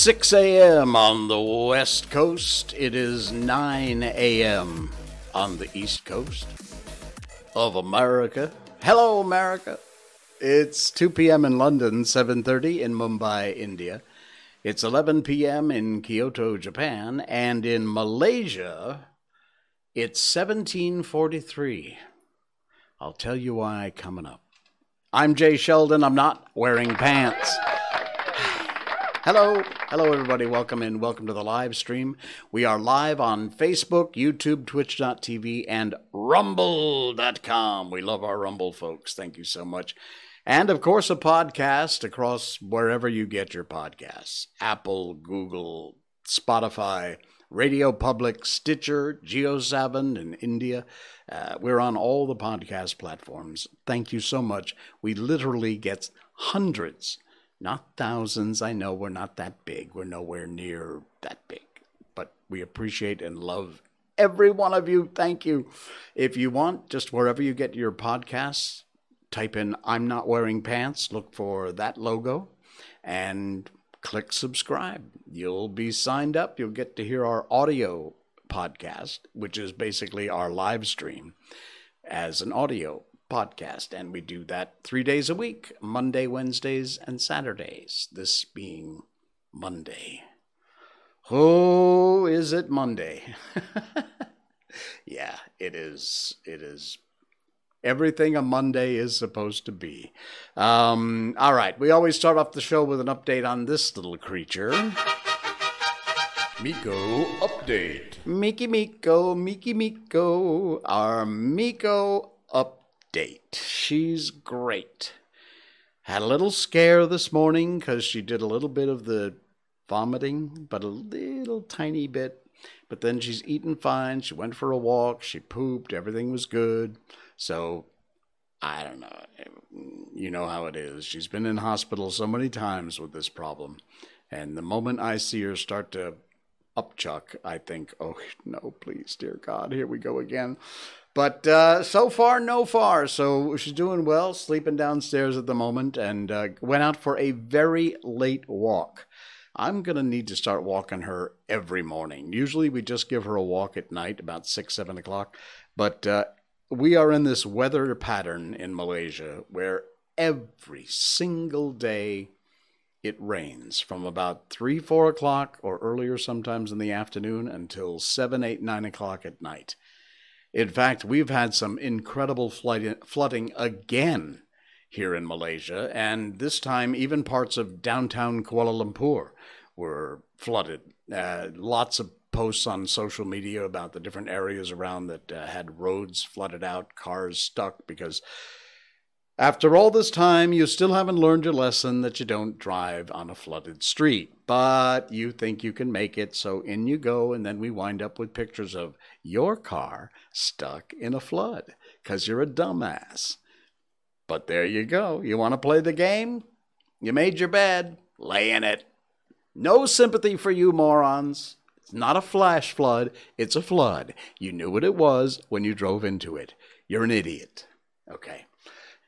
6 a.m. on the West Coast. It is 9 a.m. on the East Coast of America. Hello, America. It's 2 p.m. in London, 7:30 in Mumbai, India. It's 11 p.m. in Kyoto, Japan, and in Malaysia, it's 1743. I'll tell you why coming up. I'm Jay Sheldon. I'm not wearing pants. Hello, hello, everybody. Welcome in. Welcome to the live stream. We are live on Facebook, YouTube, Twitch.tv, and Rumble.com. We love our Rumble folks. Thank you so much. And of course, a podcast across wherever you get your podcasts Apple, Google, Spotify, Radio Public, Stitcher, JioSaavn in India. Uh, we're on all the podcast platforms. Thank you so much. We literally get hundreds not thousands. I know we're not that big. We're nowhere near that big. But we appreciate and love every one of you. Thank you. If you want, just wherever you get your podcasts, type in I'm not wearing pants, look for that logo, and click subscribe. You'll be signed up. You'll get to hear our audio podcast, which is basically our live stream as an audio podcast. And we do that three days a week Monday, Wednesdays, and Saturdays. This being Monday. Oh, is it Monday? yeah, it is. It is everything a Monday is supposed to be. Um, all right, we always start off the show with an update on this little creature. Miko update. Miki Miko, Miki Miko, our Miko update date. She's great. Had a little scare this morning because she did a little bit of the vomiting, but a little tiny bit. But then she's eaten fine. She went for a walk. She pooped. Everything was good. So I don't know. You know how it is. She's been in hospital so many times with this problem. And the moment I see her start to upchuck, I think, oh, no, please, dear God, here we go again. But uh, so far, no far. So she's doing well, sleeping downstairs at the moment, and uh, went out for a very late walk. I'm going to need to start walking her every morning. Usually we just give her a walk at night, about 6, 7 o'clock. But uh, we are in this weather pattern in Malaysia where every single day it rains from about 3, 4 o'clock or earlier sometimes in the afternoon until seven, eight, nine o'clock at night. In fact, we've had some incredible flooding again here in Malaysia, and this time even parts of downtown Kuala Lumpur were flooded. Uh, lots of posts on social media about the different areas around that uh, had roads flooded out, cars stuck because after all this time, you still haven't learned your lesson that you don't drive on a flooded street. But you think you can make it, so in you go, and then we wind up with pictures of your car stuck in a flood because you're a dumbass. But there you go. You want to play the game? You made your bed, lay in it. No sympathy for you morons. It's not a flash flood, it's a flood. You knew what it was when you drove into it. You're an idiot. Okay.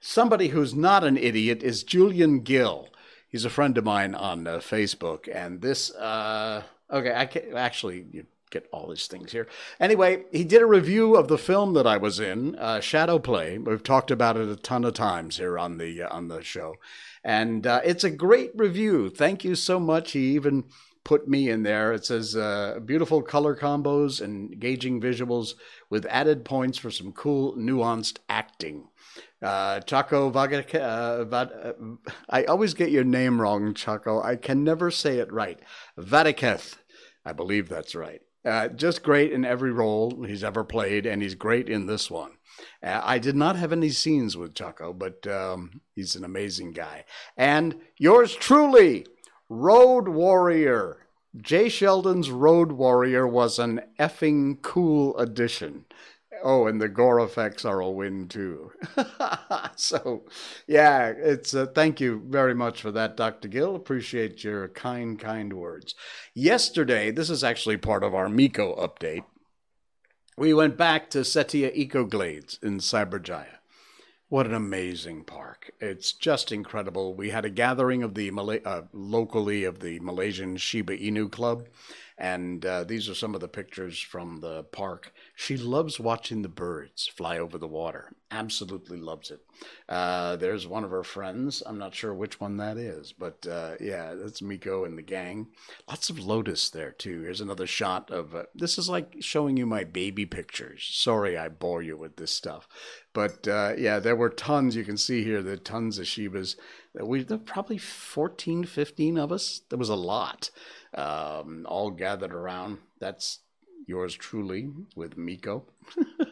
Somebody who's not an idiot is Julian Gill. He's a friend of mine on uh, Facebook, and this. Uh, okay, I can actually you get all these things here. Anyway, he did a review of the film that I was in, uh, Shadow Play. We've talked about it a ton of times here on the uh, on the show, and uh, it's a great review. Thank you so much. He even put me in there. It says uh, beautiful color combos, and engaging visuals with added points for some cool, nuanced acting. Uh, Chacko Vagak, uh, Vad, uh, I always get your name wrong, Chacko. I can never say it right. Vadaketh. I believe that's right. Uh, just great in every role he's ever played, and he's great in this one. Uh, I did not have any scenes with Chacko, but um, he's an amazing guy. And yours truly, Road Warrior. Jay Sheldon's Road Warrior was an effing cool addition. Oh, and the gore effects are a win too. so, yeah, it's uh, thank you very much for that, Dr. Gill. Appreciate your kind, kind words. Yesterday, this is actually part of our Miko update. We went back to Setia Eco Glades in Cyberjaya. What an amazing park. It's just incredible. We had a gathering of the uh, locally of the Malaysian Shiba Inu Club, and uh, these are some of the pictures from the park. She loves watching the birds fly over the water. Absolutely loves it. Uh, there's one of her friends. I'm not sure which one that is, but uh, yeah, that's Miko and the gang. Lots of lotus there too. Here's another shot of uh, this is like showing you my baby pictures. Sorry, I bore you with this stuff, but uh, yeah, there were tons. You can see here the tons of Shibas. We there were probably 14, 15 of us. There was a lot um, all gathered around. That's yours truly with Miko.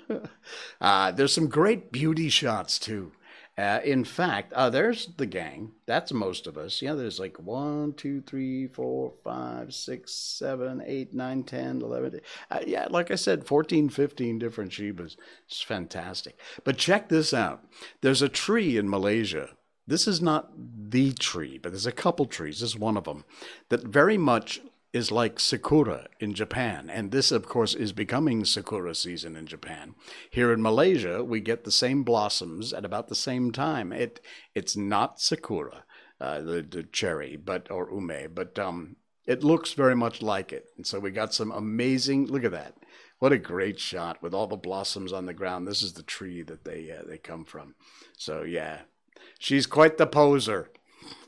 uh, there's some great beauty shots too. Uh, in fact, uh, there's the gang. That's most of us. Yeah, there's like one, two, three, four, five, six, seven, eight, nine, ten, eleven. Uh, yeah, like I said, 14, 15 different Shibas. It's fantastic. But check this out. There's a tree in Malaysia this is not the tree, but there's a couple trees. This is one of them that very much is like sakura in Japan. And this, of course, is becoming sakura season in Japan. Here in Malaysia, we get the same blossoms at about the same time. It It's not sakura, uh, the, the cherry, but or ume, but um, it looks very much like it. And so we got some amazing, look at that. What a great shot with all the blossoms on the ground. This is the tree that they uh, they come from. So yeah, She's quite the poser.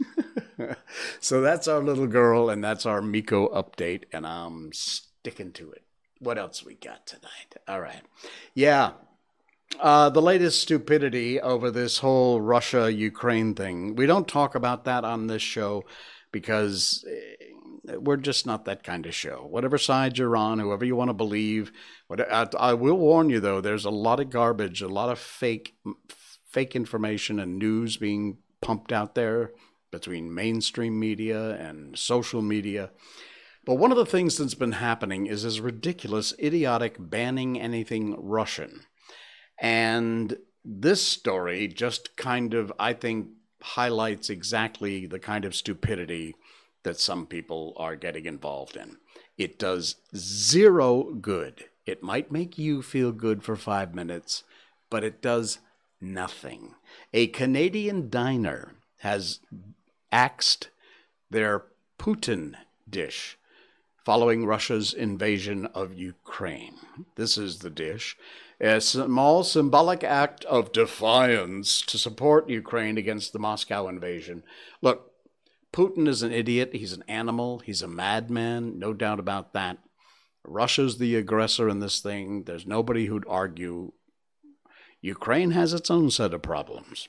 so that's our little girl, and that's our Miko update, and I'm sticking to it. What else we got tonight? All right. Yeah. Uh, the latest stupidity over this whole Russia Ukraine thing. We don't talk about that on this show because eh, we're just not that kind of show. Whatever side you're on, whoever you want to believe. I, I will warn you though, there's a lot of garbage, a lot of fake fake information and news being pumped out there between mainstream media and social media. But one of the things that's been happening is this ridiculous, idiotic banning anything Russian. And this story just kind of, I think, highlights exactly the kind of stupidity that some people are getting involved in. It does zero good. It might make you feel good for five minutes, but it does nothing. A Canadian diner has axed their Putin dish following Russia's invasion of Ukraine. This is the dish. A small symbolic act of defiance to support Ukraine against the Moscow invasion. Look, Putin is an idiot. He's an animal. He's a madman. No doubt about that. Russia's the aggressor in this thing. There's nobody who'd argue Ukraine has its own set of problems.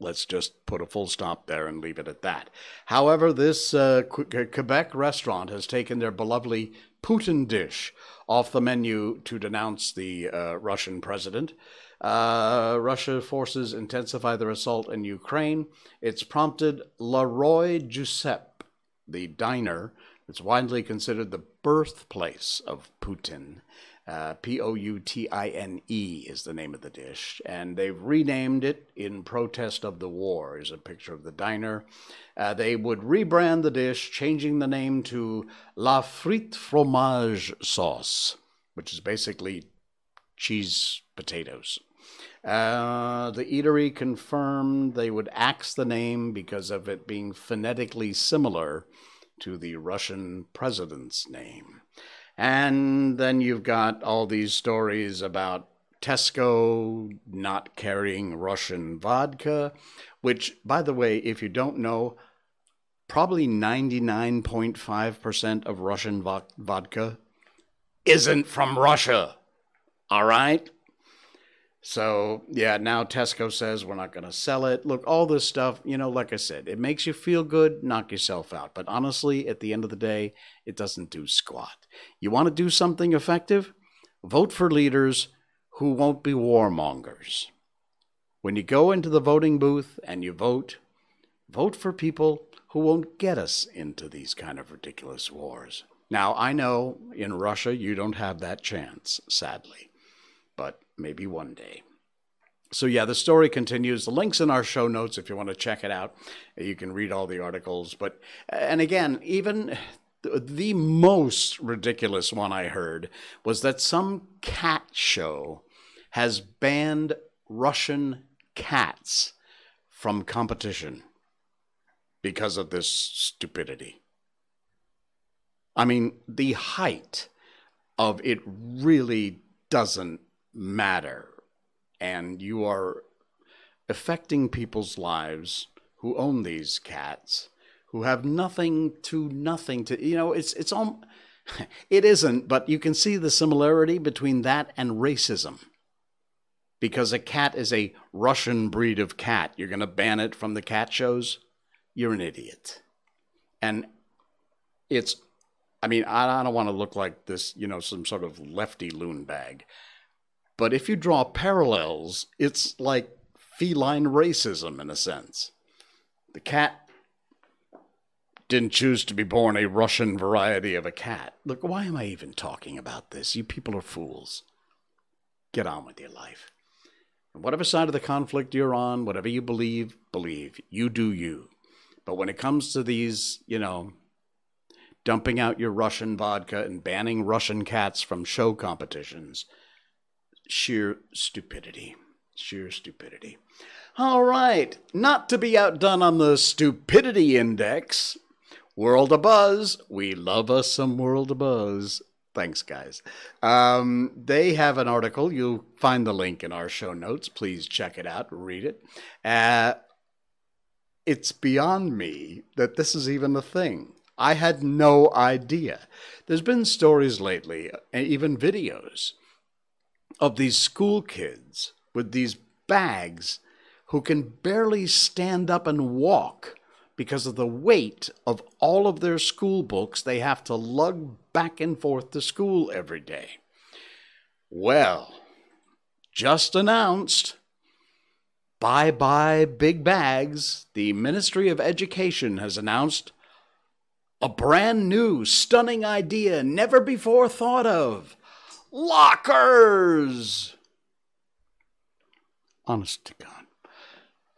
Let's just put a full stop there and leave it at that. However, this uh, Quebec restaurant has taken their beloved Putin dish off the menu to denounce the uh, Russian president. Uh, Russia forces intensify their assault in Ukraine. It's prompted Le Roy Jucep, the diner that's widely considered the birthplace of Putin, uh, P O U T I N E is the name of the dish, and they've renamed it in protest of the war. Is a picture of the diner. Uh, they would rebrand the dish, changing the name to La Frite Fromage Sauce, which is basically cheese potatoes. Uh, the eatery confirmed they would axe the name because of it being phonetically similar to the Russian president's name. And then you've got all these stories about Tesco not carrying Russian vodka, which, by the way, if you don't know, probably 99.5% of Russian vo- vodka isn't from Russia. All right? So, yeah, now Tesco says we're not going to sell it. Look, all this stuff, you know, like I said, it makes you feel good, knock yourself out. But honestly, at the end of the day, it doesn't do squat. You want to do something effective? Vote for leaders who won't be warmongers. When you go into the voting booth and you vote, vote for people who won't get us into these kind of ridiculous wars. Now, I know in Russia you don't have that chance, sadly maybe one day. So, yeah, the story continues. The link's in our show notes if you want to check it out. You can read all the articles. But, and again, even the most ridiculous one I heard was that some cat show has banned Russian cats from competition because of this stupidity. I mean, the height of it really doesn't matter. And you are affecting people's lives who own these cats, who have nothing to nothing to, you know, it's, it's all, it isn't, but you can see the similarity between that and racism. Because a cat is a Russian breed of cat. You're going to ban it from the cat shows? You're an idiot. And it's I mean, I, don't want to look like this, you know, some sort of lefty loon bag. But if you draw parallels, it's like feline racism in a sense. The cat didn't choose to be born a Russian variety of a cat. Look, why am I even talking about this? You people are fools. Get on with your life. Whatever side of the conflict you're on, whatever you believe, believe. You do you. But when it comes to these, you know, dumping out your Russian vodka and banning Russian cats from show competitions. Sheer stupidity. Sheer stupidity. All right, not to be outdone on the stupidity index. World of Buzz. We love us some World of Buzz. Thanks, guys. Um, they have an article. You'll find the link in our show notes. Please check it out, read it. Uh, it's beyond me that this is even a thing. I had no idea. There's been stories lately, and even videos, of these school kids with these bags who can barely stand up and walk because of the weight of all of their school books they have to lug back and forth to school every day. Well, just announced bye bye big bags. The Ministry of Education has announced a brand new, stunning idea never before thought of lockers! Honest to God.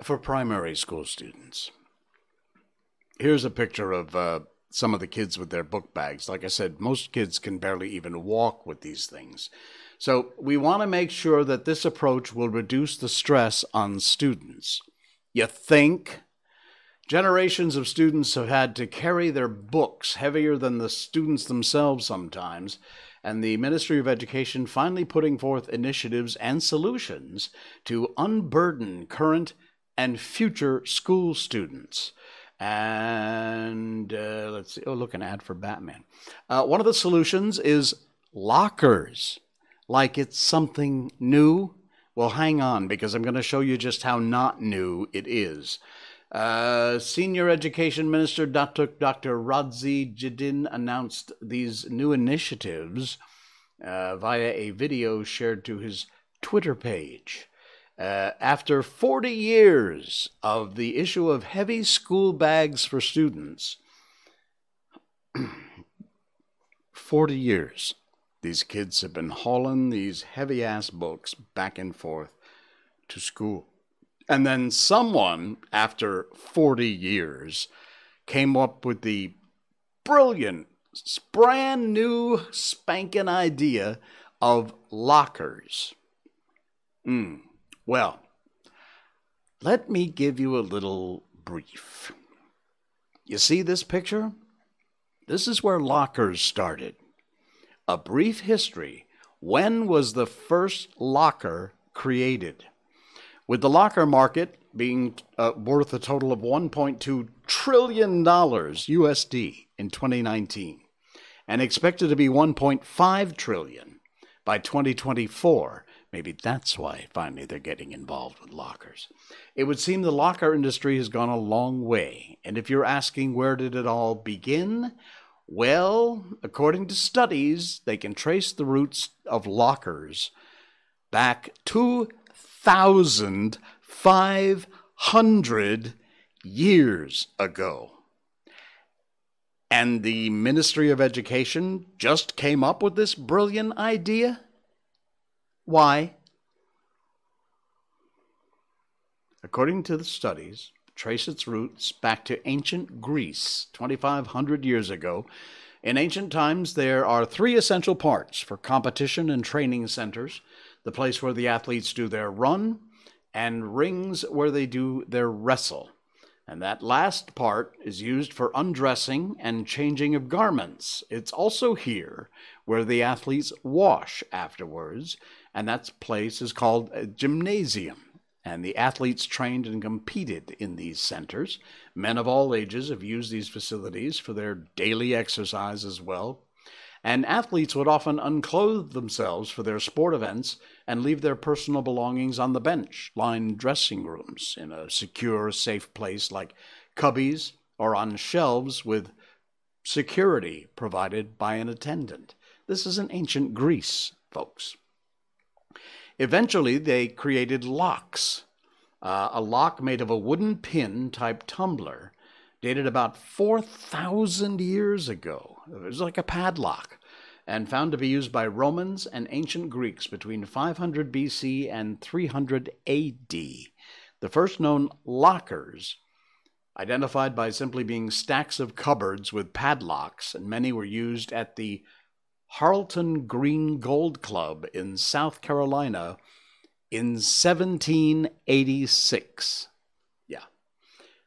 For primary school students. Here's a picture of uh, some of the kids with their book bags. Like I said, most kids can barely even walk with these things. So we want to make sure that this approach will reduce the stress on students. You think Generations of students have had to carry their books heavier than the students themselves sometimes, and the Ministry of Education finally putting forth initiatives and solutions to unburden current and future school students. And uh, let's see, oh, look, an ad for Batman. Uh, one of the solutions is lockers, like it's something new. Well, hang on, because I'm going to show you just how not new it is. Uh, Senior Education Minister Dr. Dr. Radzi Jidin announced these new initiatives uh, via a video shared to his Twitter page. Uh, after 40 years of the issue of heavy school bags for students, 40 years, these kids have been hauling these heavy ass books back and forth to school. And then someone, after 40 years, came up with the brilliant, brand new spanking idea of lockers. Mm. Well, let me give you a little brief. You see this picture? This is where lockers started. A brief history. When was the first locker created? With the locker market being uh, worth a total of 1.2 trillion dollars USD in 2019 and expected to be 1.5 trillion by 2024. Maybe that's why finally they're getting involved with lockers. It would seem the locker industry has gone a long way. And if you're asking where did it all begin? Well, according to studies, they can trace the roots of lockers back to thousand five hundred years ago. And the Ministry of Education just came up with this brilliant idea? Why? According to the studies, trace its roots back to ancient Greece, 2,500 years ago. In ancient times, there are three essential parts for competition and training centers the place where the athletes do their run, and rings where they do their wrestle. And that last part is used for undressing and changing of garments. It's also here where the athletes wash afterwards, and that place is called a gymnasium. And the athletes trained and competed in these centers. Men of all ages have used these facilities for their daily exercise as well. And athletes would often unclothe themselves for their sport events and leave their personal belongings on the bench, lined dressing rooms, in a secure, safe place like cubbies or on shelves with security provided by an attendant. This is in ancient Greece, folks. Eventually, they created locks. Uh, a lock made of a wooden pin type tumbler, dated about 4,000 years ago. It was like a padlock, and found to be used by Romans and ancient Greeks between 500 BC and 300 AD. The first known lockers, identified by simply being stacks of cupboards with padlocks, and many were used at the Harleston Green Gold Club in South Carolina in 1786.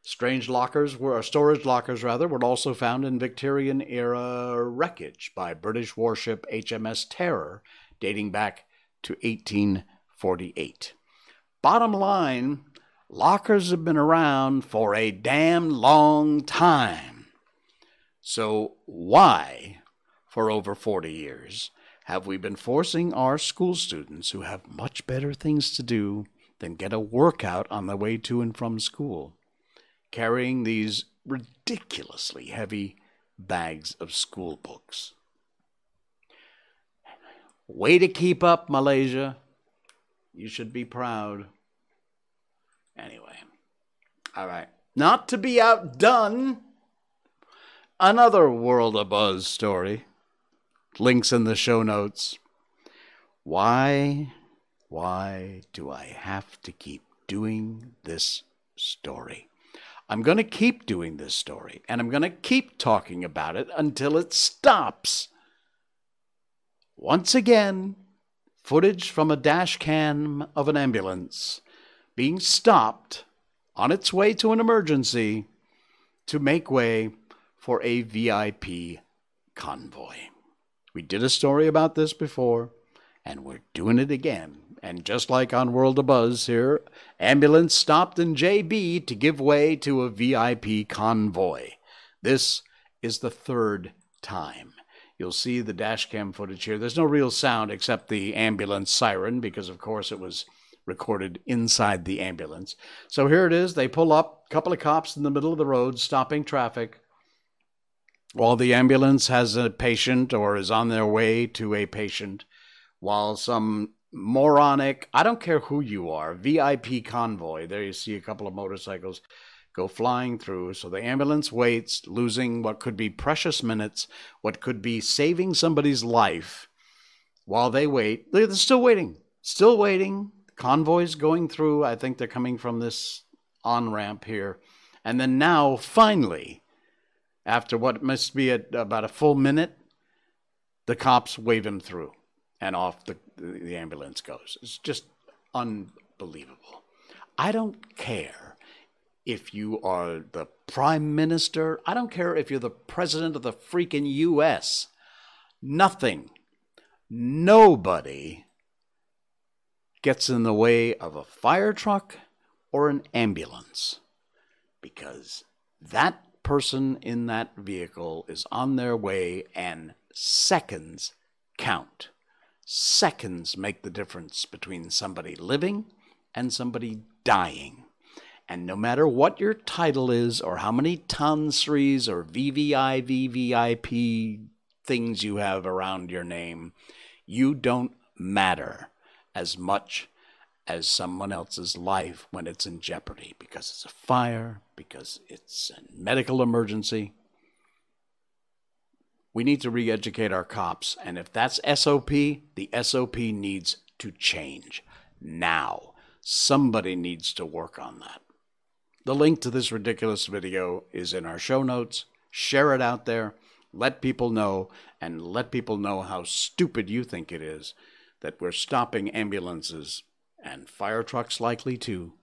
Strange lockers were, or storage lockers rather, were also found in Victorian era wreckage by British warship HMS Terror dating back to 1848. Bottom line, lockers have been around for a damn long time. So why for over 40 years have we been forcing our school students who have much better things to do than get a workout on the way to and from school, carrying these ridiculously heavy bags of school books. Way to keep up, Malaysia. You should be proud. Anyway, all right. Not to be outdone, another World of Buzz story links in the show notes. Why, why do I have to keep doing this story? I'm going to keep doing this story, and I'm going to keep talking about it until it stops. Once again, footage from a dash cam of an ambulance being stopped on its way to an emergency to make way for a VIP convoy. We did a story about this before, and we're doing it again. And just like on World of Buzz here, ambulance stopped in JB to give way to a VIP convoy. This is the third time. You'll see the dashcam footage here. There's no real sound except the ambulance siren because, of course, it was recorded inside the ambulance. So here it is. They pull up, a couple of cops in the middle of the road, stopping traffic while the ambulance has a patient or is on their way to a patient, while some moronic, I don't care who you are, VIP convoy, there you see a couple of motorcycles go flying through. So the ambulance waits, losing what could be precious minutes, what could be saving somebody's life. While they wait, they're still waiting, still waiting. Convoys going through. I think they're coming from this on ramp here. And then now, finally, after what must be a, about a full minute, the cops wave him through and off the, the ambulance goes. It's just unbelievable. I don't care if you are the prime minister, I don't care if you're the president of the freaking US. Nothing, nobody gets in the way of a fire truck or an ambulance because that person in that vehicle is on their way and seconds count. Seconds make the difference between somebody living and somebody dying. And no matter what your title is, or how many Tan Sris or VVI, VVIP things you have around your name, you don't matter as much as someone else's life when it's in jeopardy because it's a fire, because it's a medical emergency. We need to re educate our cops. And if that's SOP, the SOP needs to change now. Somebody needs to work on that. The link to this ridiculous video is in our show notes. Share it out there. Let people know, and let people know how stupid you think it is that we're stopping ambulances and fire trucks likely too,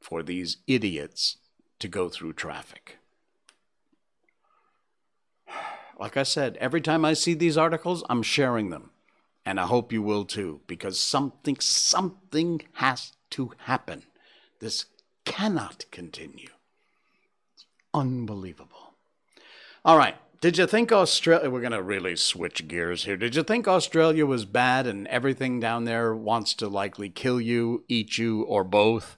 for these idiots to go through traffic. Like I said, every time I see these articles, I'm sharing them. And I hope you will too, because something, something has to happen. This cannot continue. It's unbelievable. All right. Did you think Australia, we're going to really switch gears here. Did you think Australia was bad and everything down there wants to likely kill you, eat you, or both?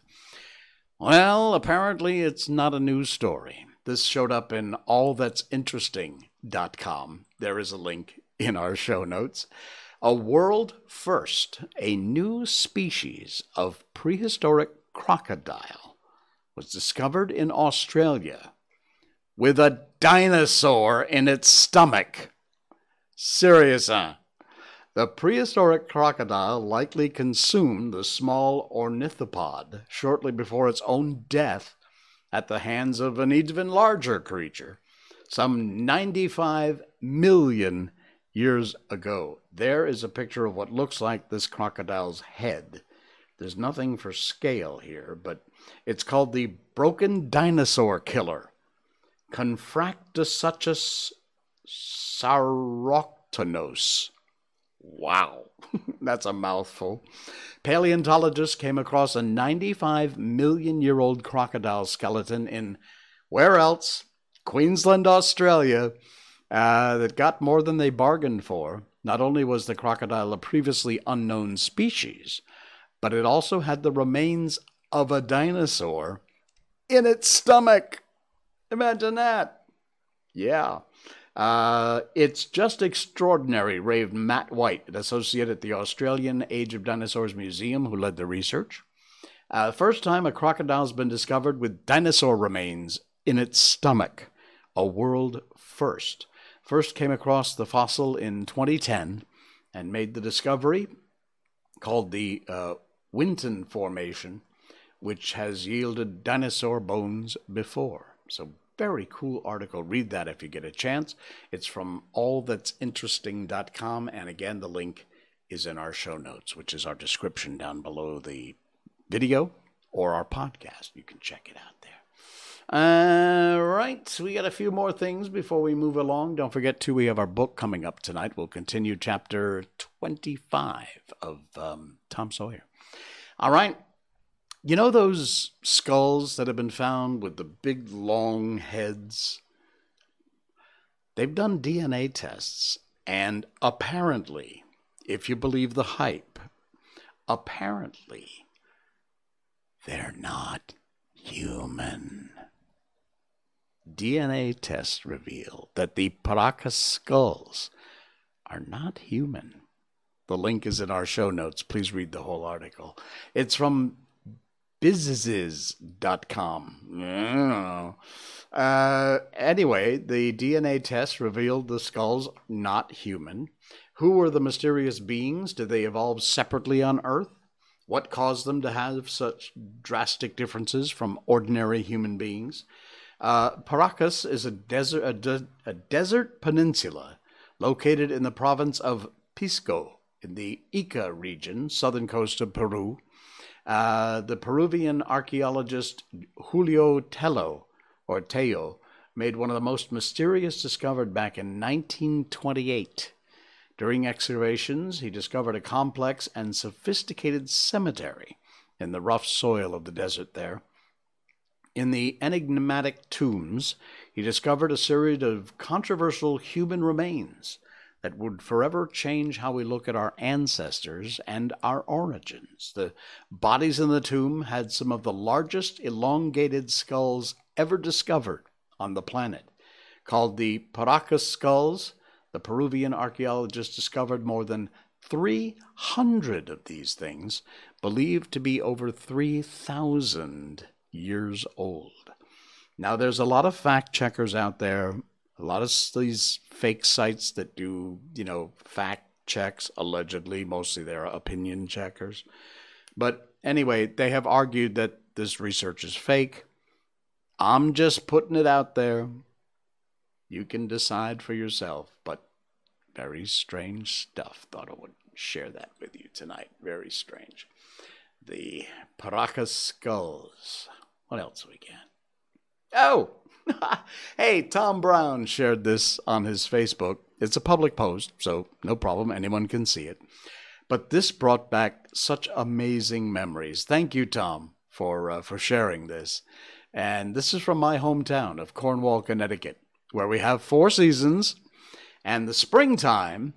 Well, apparently it's not a news story. This showed up in allthat'sinteresting.com. There is a link in our show notes. A world first, a new species of prehistoric crocodile was discovered in Australia with a dinosaur in its stomach. Serious, huh? The prehistoric crocodile likely consumed the small ornithopod shortly before its own death at the hands of an even larger creature some 95 million years ago. There is a picture of what looks like this crocodile's head. There's nothing for scale here, but it's called the broken dinosaur killer. Confractosuchus sauroktonos. Wow, that's a mouthful. Paleontologists came across a 95 million year old crocodile skeleton in where else? Queensland, Australia, uh, that got more than they bargained for. Not only was the crocodile a previously unknown species, but it also had the remains of a dinosaur in its stomach. Imagine that. Yeah. Uh, it's just extraordinary, raved Matt White, an associate at the Australian Age of Dinosaurs Museum, who led the research. Uh, first time a crocodile's been discovered with dinosaur remains in its stomach, a world first. First came across the fossil in 2010 and made the discovery called the uh, Winton Formation, which has yielded dinosaur bones before. So very cool article. Read that if you get a chance. It's from allthat'sinteresting.com. And again, the link is in our show notes, which is our description down below the video or our podcast. You can check it out there. All right, we got a few more things before we move along. Don't forget, too, we have our book coming up tonight. We'll continue chapter 25 of um, Tom Sawyer. All right, you know those skulls that have been found with the big long heads? They've done DNA tests, and apparently, if you believe the hype, apparently, they're not human. DNA tests reveal that the Paracas skulls are not human. The link is in our show notes. Please read the whole article. It's from businesses.com. Uh, anyway, the DNA test revealed the skulls not human. Who were the mysterious beings? Did they evolve separately on Earth? What caused them to have such drastic differences from ordinary human beings? Uh, Paracas is a desert, a, de- a desert peninsula located in the province of Pisco in the Ica region, southern coast of Peru. Uh, the Peruvian archaeologist Julio Tello, or Tello, made one of the most mysterious discovered back in 1928. During excavations, he discovered a complex and sophisticated cemetery in the rough soil of the desert there. In the enigmatic tombs, he discovered a series of controversial human remains that would forever change how we look at our ancestors and our origins. The bodies in the tomb had some of the largest elongated skulls ever discovered on the planet. Called the Paracas skulls, the Peruvian archaeologists discovered more than 300 of these things, believed to be over 3,000 years old. Now, there's a lot of fact checkers out there a lot of these fake sites that do, you know, fact checks, allegedly, mostly they're opinion checkers. But anyway, they have argued that this research is fake. I'm just putting it out there. You can decide for yourself, but very strange stuff. Thought I would share that with you tonight. Very strange. the Paracas skulls. What else we got? Oh, hey, Tom Brown shared this on his Facebook. It's a public post, so no problem. Anyone can see it. But this brought back such amazing memories. Thank you, Tom, for uh, for sharing this. And this is from my hometown of Cornwall, Connecticut, where we have four seasons, and the springtime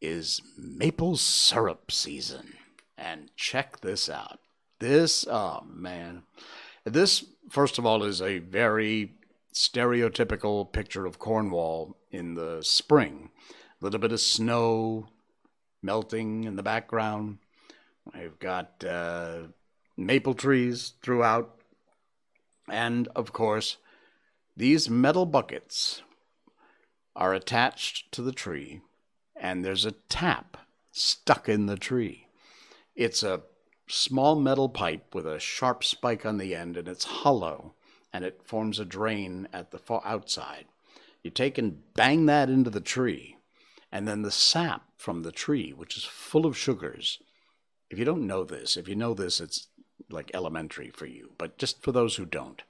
is maple syrup season. And check this out. This, oh man, this first of all is a very stereotypical picture of Cornwall in the spring. A little bit of snow, melting in the background. I've got uh, maple trees throughout. And of course, these metal buckets are attached to the tree, and there's a tap stuck in the tree. It's a small metal pipe with a sharp spike on the end, and it's hollow, and it forms a drain at the far outside. You take and bang that into the tree, and then the sap from the tree, which is full of sugars. If you don't know this, if you know this, it's like elementary for you, but just for those who don't.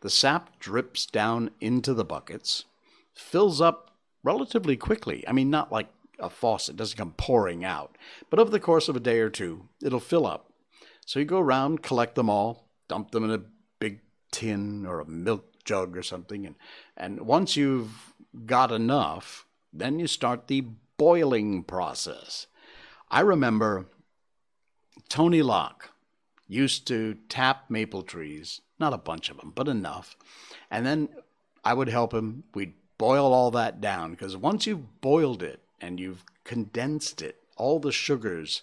The sap drips down into the buckets, fills up relatively quickly. I mean, not like a faucet, doesn't come pouring out, but over the course of a day or two, it'll fill up. So you go around, collect them all, dump them in a big tin or a milk jug or something, and, and once you've got enough, then you start the boiling process. I remember Tony Locke used to tap maple trees, not a bunch of them, but enough. And then I would help him. We'd boil all that down because once you've boiled it and you've condensed it, all the sugars,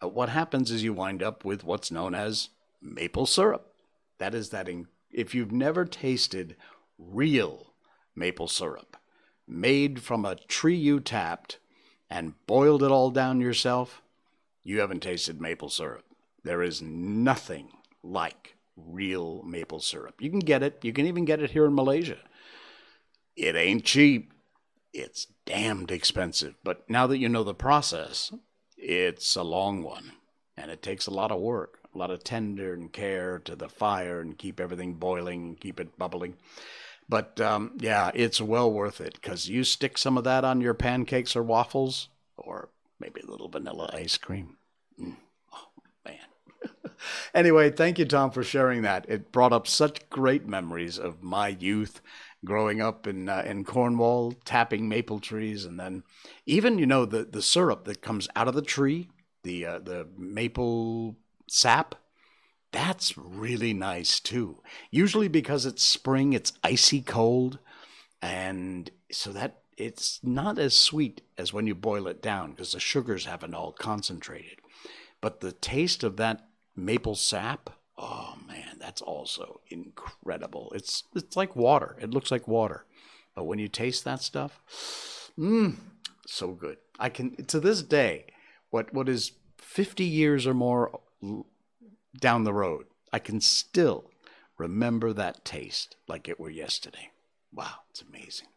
what happens is you wind up with what's known as maple syrup. That is that in, if you've never tasted real maple syrup made from a tree you tapped and boiled it all down yourself, you haven't tasted maple syrup. There is nothing like real maple syrup. You can get it, you can even get it here in Malaysia. It ain't cheap, it's damned expensive. But now that you know the process, it's a long one and it takes a lot of work, a lot of tender and care to the fire and keep everything boiling and keep it bubbling. But um, yeah, it's well worth it because you stick some of that on your pancakes or waffles, or maybe a little vanilla ice cream. Mm. Oh, man. anyway, thank you, Tom, for sharing that. It brought up such great memories of my youth growing up in uh, in Cornwall, tapping maple trees, and then even you know the the syrup that comes out of the tree, the uh, the maple sap that's really nice too. Usually because it's spring, it's icy cold, and so that it's not as sweet as when you boil it down because the sugars haven't all concentrated. But the taste of that maple sap, oh man, that's also incredible. It's it's like water. It looks like water. But when you taste that stuff, mmm, so good. I can to this day, what what is 50 years or more down the road. I can still remember that taste like it were yesterday. Wow, it's amazing.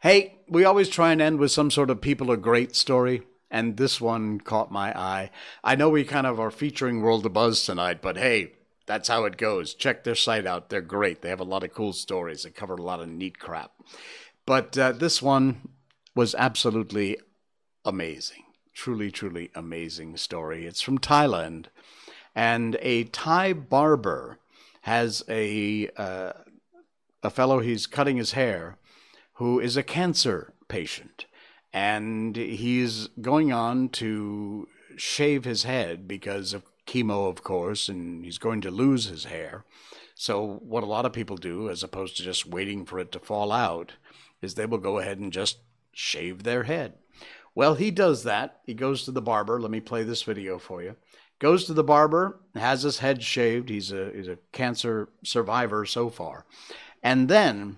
Hey, we always try and end with some sort of people are great story, and this one caught my eye. I know we kind of are featuring World of Buzz tonight, but hey, that's how it goes. Check their site out. They're great. They have a lot of cool stories. They cover a lot of neat crap. But uh, this one was absolutely amazing. Truly, truly amazing story. It's from Thailand and a Thai barber has a uh, a fellow he's cutting his hair who is a cancer patient, and he's going on to shave his head because of chemo, of course, and he's going to lose his hair. So, what a lot of people do, as opposed to just waiting for it to fall out, is they will go ahead and just shave their head. Well, he does that. He goes to the barber. Let me play this video for you goes to the barber, has his head shaved. He's a he's a cancer survivor so far, and then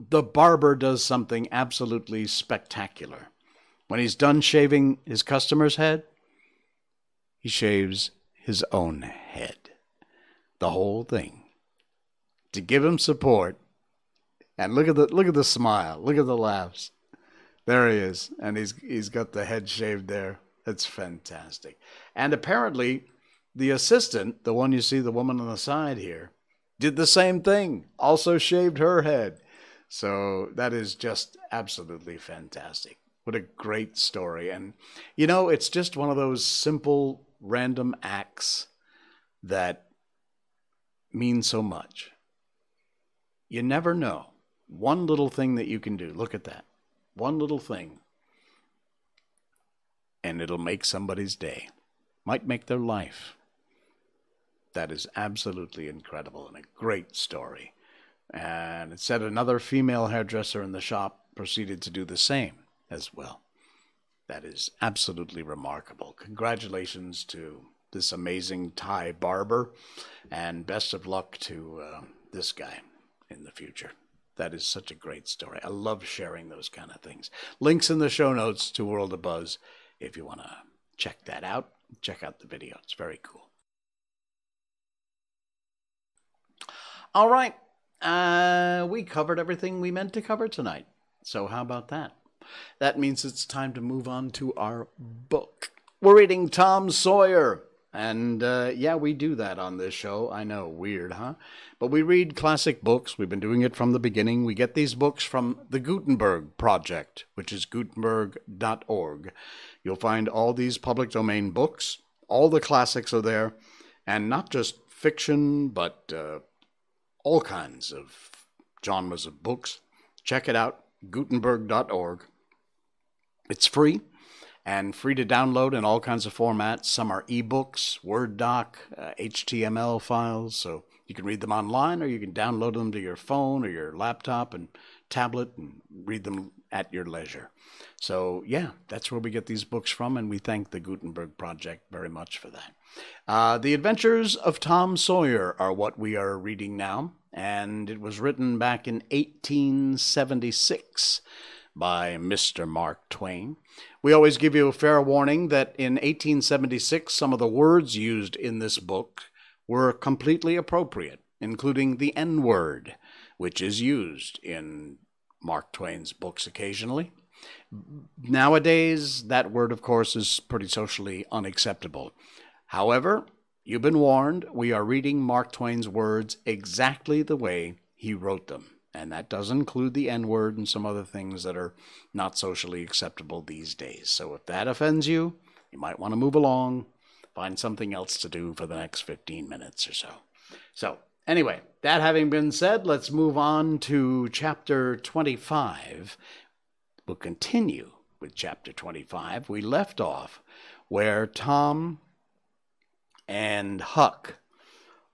the barber does something absolutely spectacular. When he's done shaving his customer's head, he shaves his own head, the whole thing, to give him support. And look at the look at the smile, look at the laughs. There he is, and he's he's got the head shaved there That's fantastic. And apparently, the assistant, the one you see, the woman on the side here, did the same thing, also shaved her head. So that is just absolutely fantastic. What a great story. And, you know, it's just one of those simple, random acts that mean so much. You never know. One little thing that you can do, look at that. One little thing, and it'll make somebody's day, might make their life. That is absolutely incredible and a great story. And it said another female hairdresser in the shop proceeded to do the same as well. That is absolutely remarkable. Congratulations to this amazing Thai barber, and best of luck to uh, this guy in the future. That is such a great story. I love sharing those kind of things. Links in the show notes to World of Buzz if you want to check that out. Check out the video, it's very cool. All right, uh, we covered everything we meant to cover tonight. So, how about that? That means it's time to move on to our book. We're reading Tom Sawyer. And uh, yeah, we do that on this show. I know, weird, huh? But we read classic books. We've been doing it from the beginning. We get these books from the Gutenberg Project, which is gutenberg.org. You'll find all these public domain books. All the classics are there. And not just fiction, but uh, all kinds of genres of books. Check it out, gutenberg.org. It's free and free to download in all kinds of formats. Some are ebooks, Word doc, uh, HTML files, so you can read them online or you can download them to your phone or your laptop and tablet and read them at your leisure. So, yeah, that's where we get these books from, and we thank the Gutenberg Project very much for that. Uh, the Adventures of Tom Sawyer are what we are reading now, and it was written back in 1876 by Mr. Mark Twain. We always give you a fair warning that in 1876, some of the words used in this book were completely appropriate, including the N word, which is used in Mark Twain's books occasionally. Nowadays, that word, of course, is pretty socially unacceptable. However, you've been warned, we are reading Mark Twain's words exactly the way he wrote them. And that does include the N word and some other things that are not socially acceptable these days. So if that offends you, you might want to move along, find something else to do for the next 15 minutes or so. So, anyway, that having been said, let's move on to chapter 25. We'll continue with chapter 25. We left off where Tom and Huck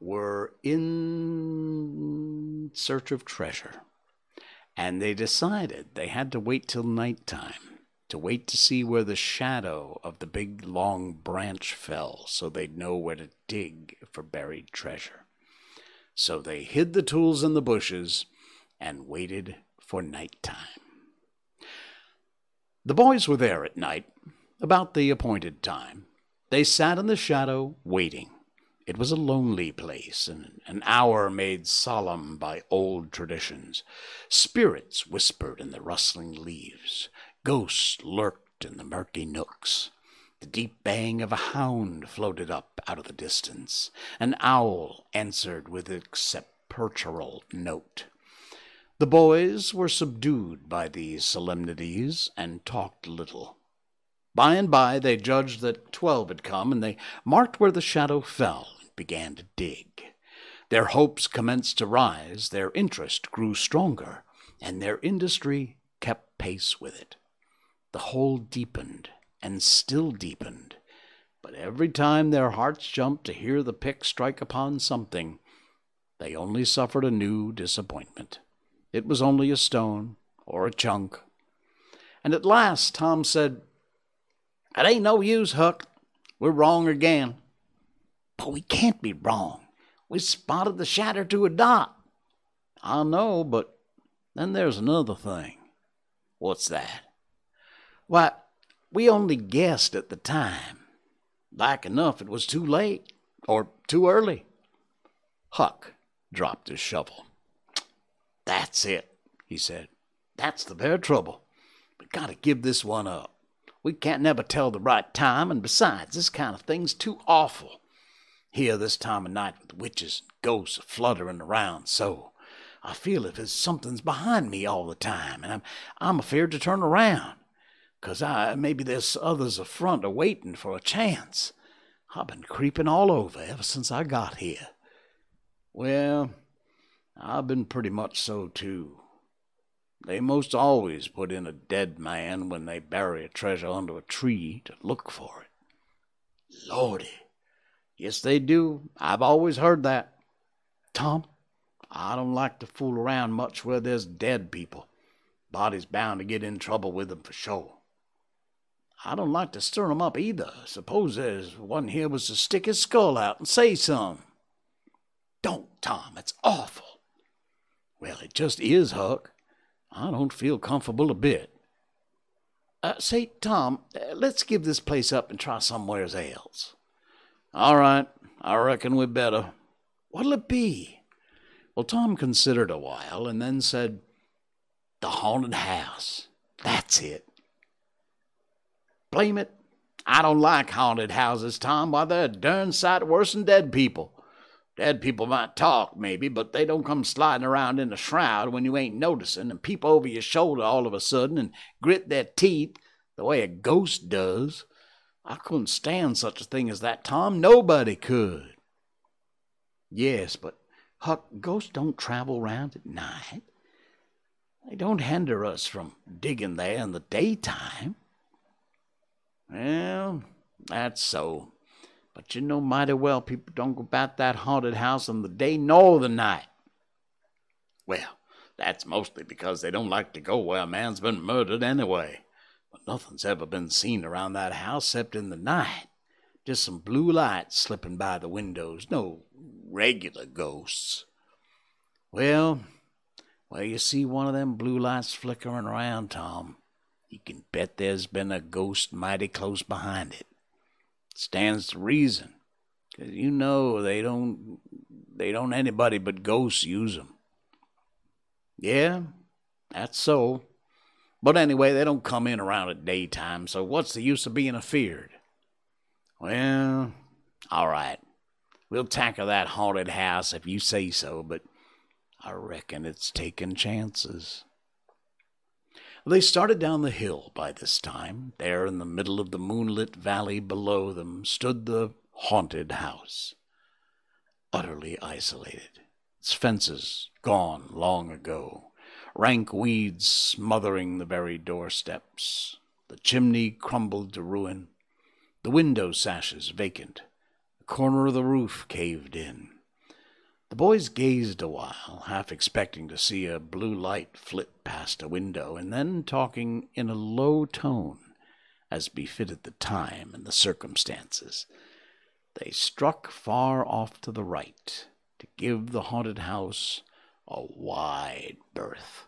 were in search of treasure. And they decided they had to wait till nighttime to wait to see where the shadow of the big long branch fell so they'd know where to dig for buried treasure. So they hid the tools in the bushes and waited for nighttime. The boys were there at night, about the appointed time. They sat in the shadow, waiting. It was a lonely place, and an hour made solemn by old traditions. Spirits whispered in the rustling leaves, ghosts lurked in the murky nooks. The deep baying of a hound floated up out of the distance. An owl answered with its sepulchral note. The boys were subdued by these solemnities and talked little. By and by they judged that twelve had come, and they marked where the shadow fell and began to dig. Their hopes commenced to rise, their interest grew stronger, and their industry kept pace with it. The hole deepened and still deepened, but every time their hearts jumped to hear the pick strike upon something, they only suffered a new disappointment. It was only a stone or a chunk. And at last Tom said, it ain't no use, Huck. We're wrong again. But we can't be wrong. We spotted the shatter to a dot. I know, but then there's another thing. What's that? Why, we only guessed at the time. Like enough it was too late, or too early. Huck dropped his shovel. That's it, he said. That's the bare trouble. We gotta give this one up. We can't never tell the right time, and besides, this kind of thing's too awful. Here this time of night with witches and ghosts fluttering around so. I feel as if something's behind me all the time, and I'm I'm afeard to turn around. 'Cause I maybe there's others afront a waiting for a chance. I've been creeping all over ever since I got here. Well, I've been pretty much so too. They most always put in a dead man when they bury a treasure under a tree to look for it. Lordy. Yes, they do. I've always heard that. Tom, I don't like to fool around much where there's dead people. Body's bound to get in trouble with them for sure. I don't like to stir 'em up either. Suppose there's one here was to stick his skull out and say some. Don't, Tom. It's awful. Well, it just is, Huck. I don't feel comfortable a bit. Uh, say, Tom, uh, let's give this place up and try somewheres else. All right, I reckon we better. What'll it be? Well, Tom considered a while and then said, The haunted house. That's it. Blame it. I don't like haunted houses, Tom. Why, they're a darn sight worse than dead people. Dead people might talk, maybe, but they don't come sliding around in a shroud when you ain't noticing and peep over your shoulder all of a sudden and grit their teeth the way a ghost does. I couldn't stand such a thing as that, Tom. Nobody could. Yes, but Huck, ghosts don't travel round at night. They don't hinder us from digging there in the daytime. Well, that's so. But you know mighty well people don't go about that haunted house on the day nor the night. Well, that's mostly because they don't like to go where a man's been murdered anyway. But nothing's ever been seen around that house except in the night. Just some blue lights slipping by the windows. No regular ghosts. Well, well, you see one of them blue lights flickering around, Tom. You can bet there's been a ghost mighty close behind it. Stands to reason, 'cause you know they don't they don't anybody but ghosts use 'em. Yeah, that's so. But anyway, they don't come in around at daytime, so what's the use of being afeared? Well, all right. We'll tackle that haunted house if you say so, but I reckon it's taking chances. They started down the hill by this time. There, in the middle of the moonlit valley below them, stood the haunted house. Utterly isolated, its fences gone long ago, rank weeds smothering the very doorsteps, the chimney crumbled to ruin, the window sashes vacant, the corner of the roof caved in. The boys gazed a while, half expecting to see a blue light flit past a window, and then talking in a low tone, as befitted the time and the circumstances. They struck far off to the right, to give the haunted house a wide berth,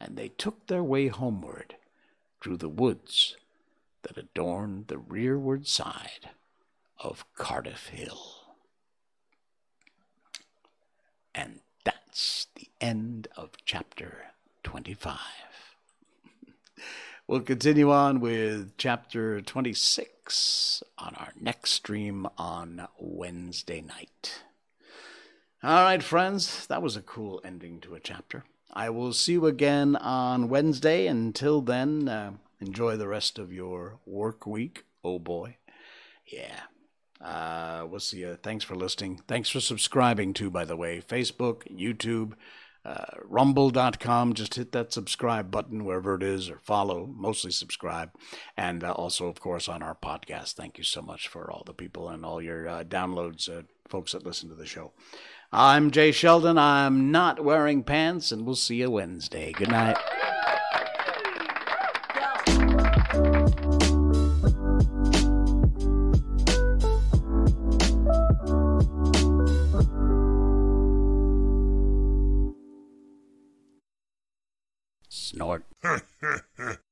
and they took their way homeward through the woods that adorned the rearward side of Cardiff Hill. And that's the end of chapter 25. we'll continue on with chapter 26 on our next stream on Wednesday night. All right, friends, that was a cool ending to a chapter. I will see you again on Wednesday. Until then, uh, enjoy the rest of your work week. Oh boy. Yeah. Uh, we'll see you. Thanks for listening. Thanks for subscribing too, by the way. Facebook, YouTube, uh, rumble.com. Just hit that subscribe button wherever it is or follow, mostly subscribe. And uh, also, of course, on our podcast. Thank you so much for all the people and all your uh, downloads, uh, folks that listen to the show. I'm Jay Sheldon. I'm not wearing pants, and we'll see you Wednesday. Good night. snort.